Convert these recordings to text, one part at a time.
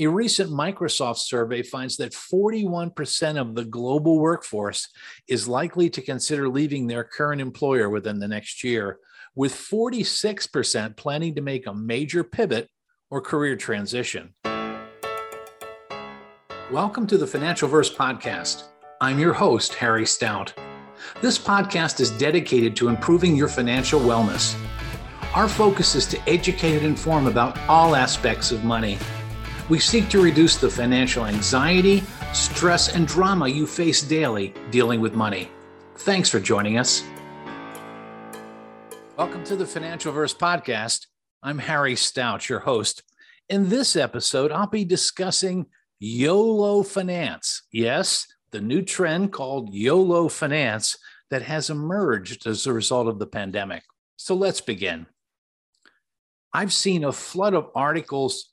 A recent Microsoft survey finds that 41% of the global workforce is likely to consider leaving their current employer within the next year, with 46% planning to make a major pivot or career transition. Welcome to the Financial Verse Podcast. I'm your host, Harry Stout. This podcast is dedicated to improving your financial wellness. Our focus is to educate and inform about all aspects of money we seek to reduce the financial anxiety, stress, and drama you face daily dealing with money. Thanks for joining us. Welcome to the Financial Verse Podcast. I'm Harry Stout, your host. In this episode, I'll be discussing YOLO finance. Yes, the new trend called YOLO finance that has emerged as a result of the pandemic. So let's begin. I've seen a flood of articles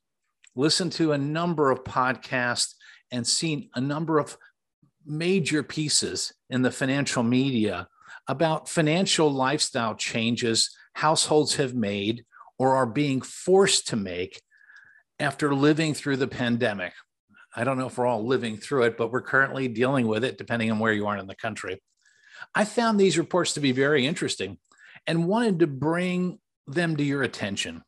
listened to a number of podcasts and seen a number of major pieces in the financial media about financial lifestyle changes households have made or are being forced to make after living through the pandemic. I don't know if we're all living through it, but we're currently dealing with it depending on where you are in the country. I found these reports to be very interesting and wanted to bring them to your attention.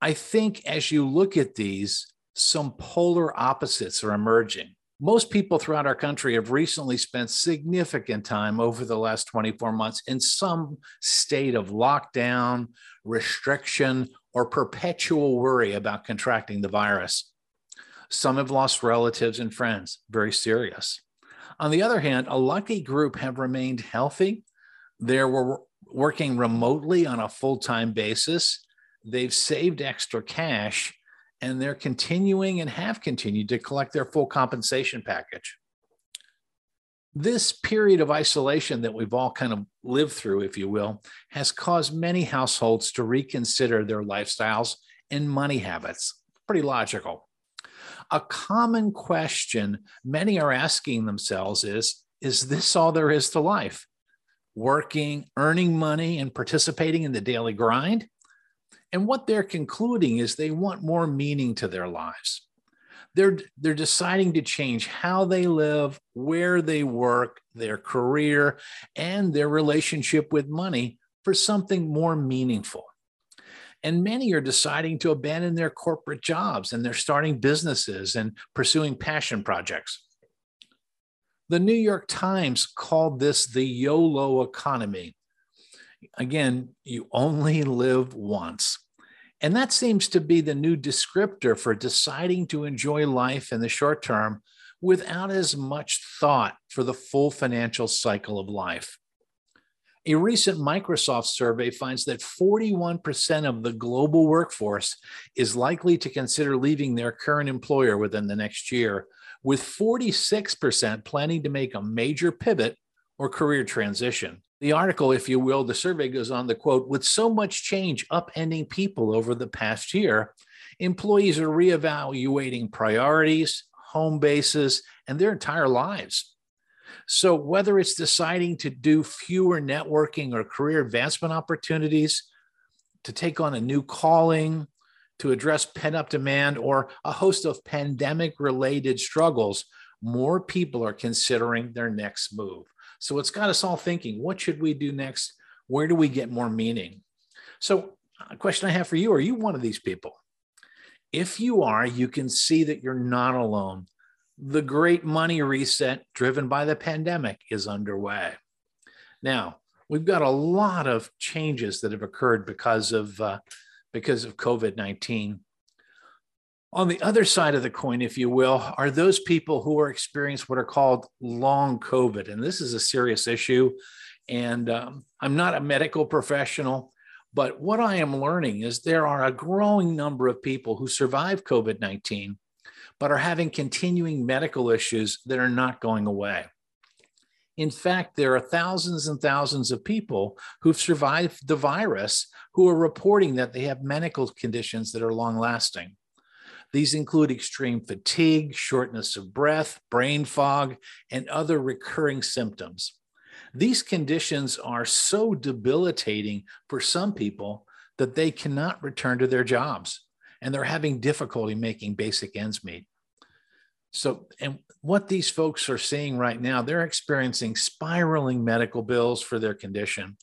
I think as you look at these, some polar opposites are emerging. Most people throughout our country have recently spent significant time over the last 24 months in some state of lockdown, restriction, or perpetual worry about contracting the virus. Some have lost relatives and friends, very serious. On the other hand, a lucky group have remained healthy. They were working remotely on a full time basis they've saved extra cash and they're continuing and have continued to collect their full compensation package. This period of isolation that we've all kind of lived through, if you will, has caused many households to reconsider their lifestyles and money habits. Pretty logical. A common question many are asking themselves is Is this all there is to life? Working, earning money, and participating in the daily grind? And what they're concluding is they want more meaning to their lives. They're, they're deciding to change how they live, where they work, their career, and their relationship with money for something more meaningful. And many are deciding to abandon their corporate jobs and they're starting businesses and pursuing passion projects. The New York Times called this the YOLO economy. Again, you only live once. And that seems to be the new descriptor for deciding to enjoy life in the short term without as much thought for the full financial cycle of life. A recent Microsoft survey finds that 41% of the global workforce is likely to consider leaving their current employer within the next year, with 46% planning to make a major pivot or career transition. The article, if you will, the survey goes on the quote With so much change upending people over the past year, employees are reevaluating priorities, home bases, and their entire lives. So, whether it's deciding to do fewer networking or career advancement opportunities, to take on a new calling, to address pent up demand, or a host of pandemic related struggles, more people are considering their next move. So it's got us all thinking what should we do next? Where do we get more meaning? So, a question I have for you are you one of these people? If you are, you can see that you're not alone. The great money reset driven by the pandemic is underway. Now, we've got a lot of changes that have occurred because of uh, because of COVID 19. On the other side of the coin, if you will, are those people who are experiencing what are called long COVID. And this is a serious issue. And um, I'm not a medical professional, but what I am learning is there are a growing number of people who survive COVID 19, but are having continuing medical issues that are not going away. In fact, there are thousands and thousands of people who've survived the virus who are reporting that they have medical conditions that are long lasting. These include extreme fatigue, shortness of breath, brain fog, and other recurring symptoms. These conditions are so debilitating for some people that they cannot return to their jobs. and they're having difficulty making basic ends meet. So, and what these folks are seeing right now, they're experiencing spiraling medical bills for their condition.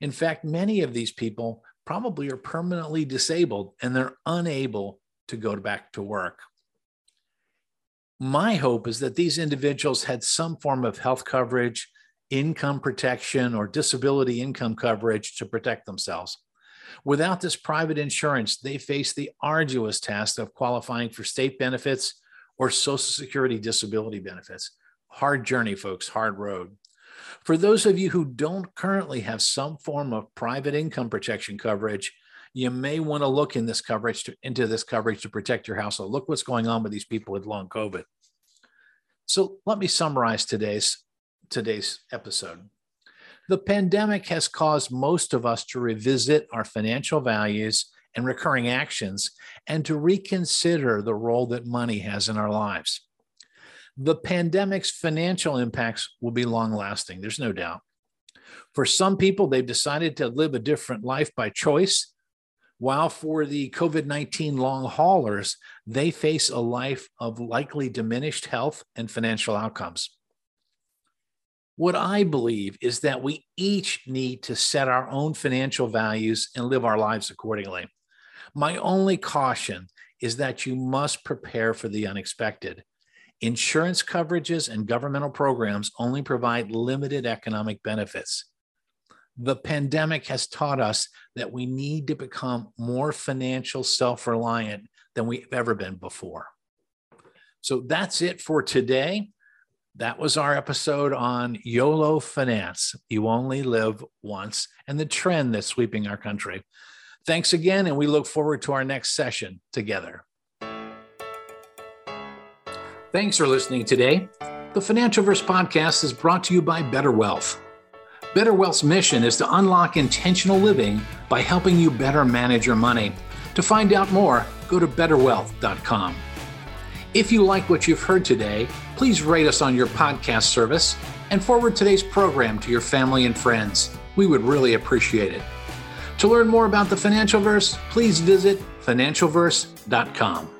In fact, many of these people probably are permanently disabled and they're unable to go back to work. My hope is that these individuals had some form of health coverage, income protection, or disability income coverage to protect themselves. Without this private insurance, they face the arduous task of qualifying for state benefits or Social Security disability benefits. Hard journey, folks, hard road. For those of you who don't currently have some form of private income protection coverage, you may want to look in this coverage to, into this coverage to protect your household. Look what's going on with these people with long COVID. So let me summarize today's today's episode. The pandemic has caused most of us to revisit our financial values and recurring actions and to reconsider the role that money has in our lives. The pandemic's financial impacts will be long lasting, there's no doubt. For some people, they've decided to live a different life by choice, while for the COVID 19 long haulers, they face a life of likely diminished health and financial outcomes. What I believe is that we each need to set our own financial values and live our lives accordingly. My only caution is that you must prepare for the unexpected. Insurance coverages and governmental programs only provide limited economic benefits. The pandemic has taught us that we need to become more financial self reliant than we've ever been before. So that's it for today. That was our episode on YOLO finance. You only live once and the trend that's sweeping our country. Thanks again, and we look forward to our next session together. Thanks for listening today. The Financialverse podcast is brought to you by Better Wealth. Better Wealth's mission is to unlock intentional living by helping you better manage your money. To find out more, go to betterwealth.com. If you like what you've heard today, please rate us on your podcast service and forward today's program to your family and friends. We would really appreciate it. To learn more about the Financial Verse, please visit financialverse.com.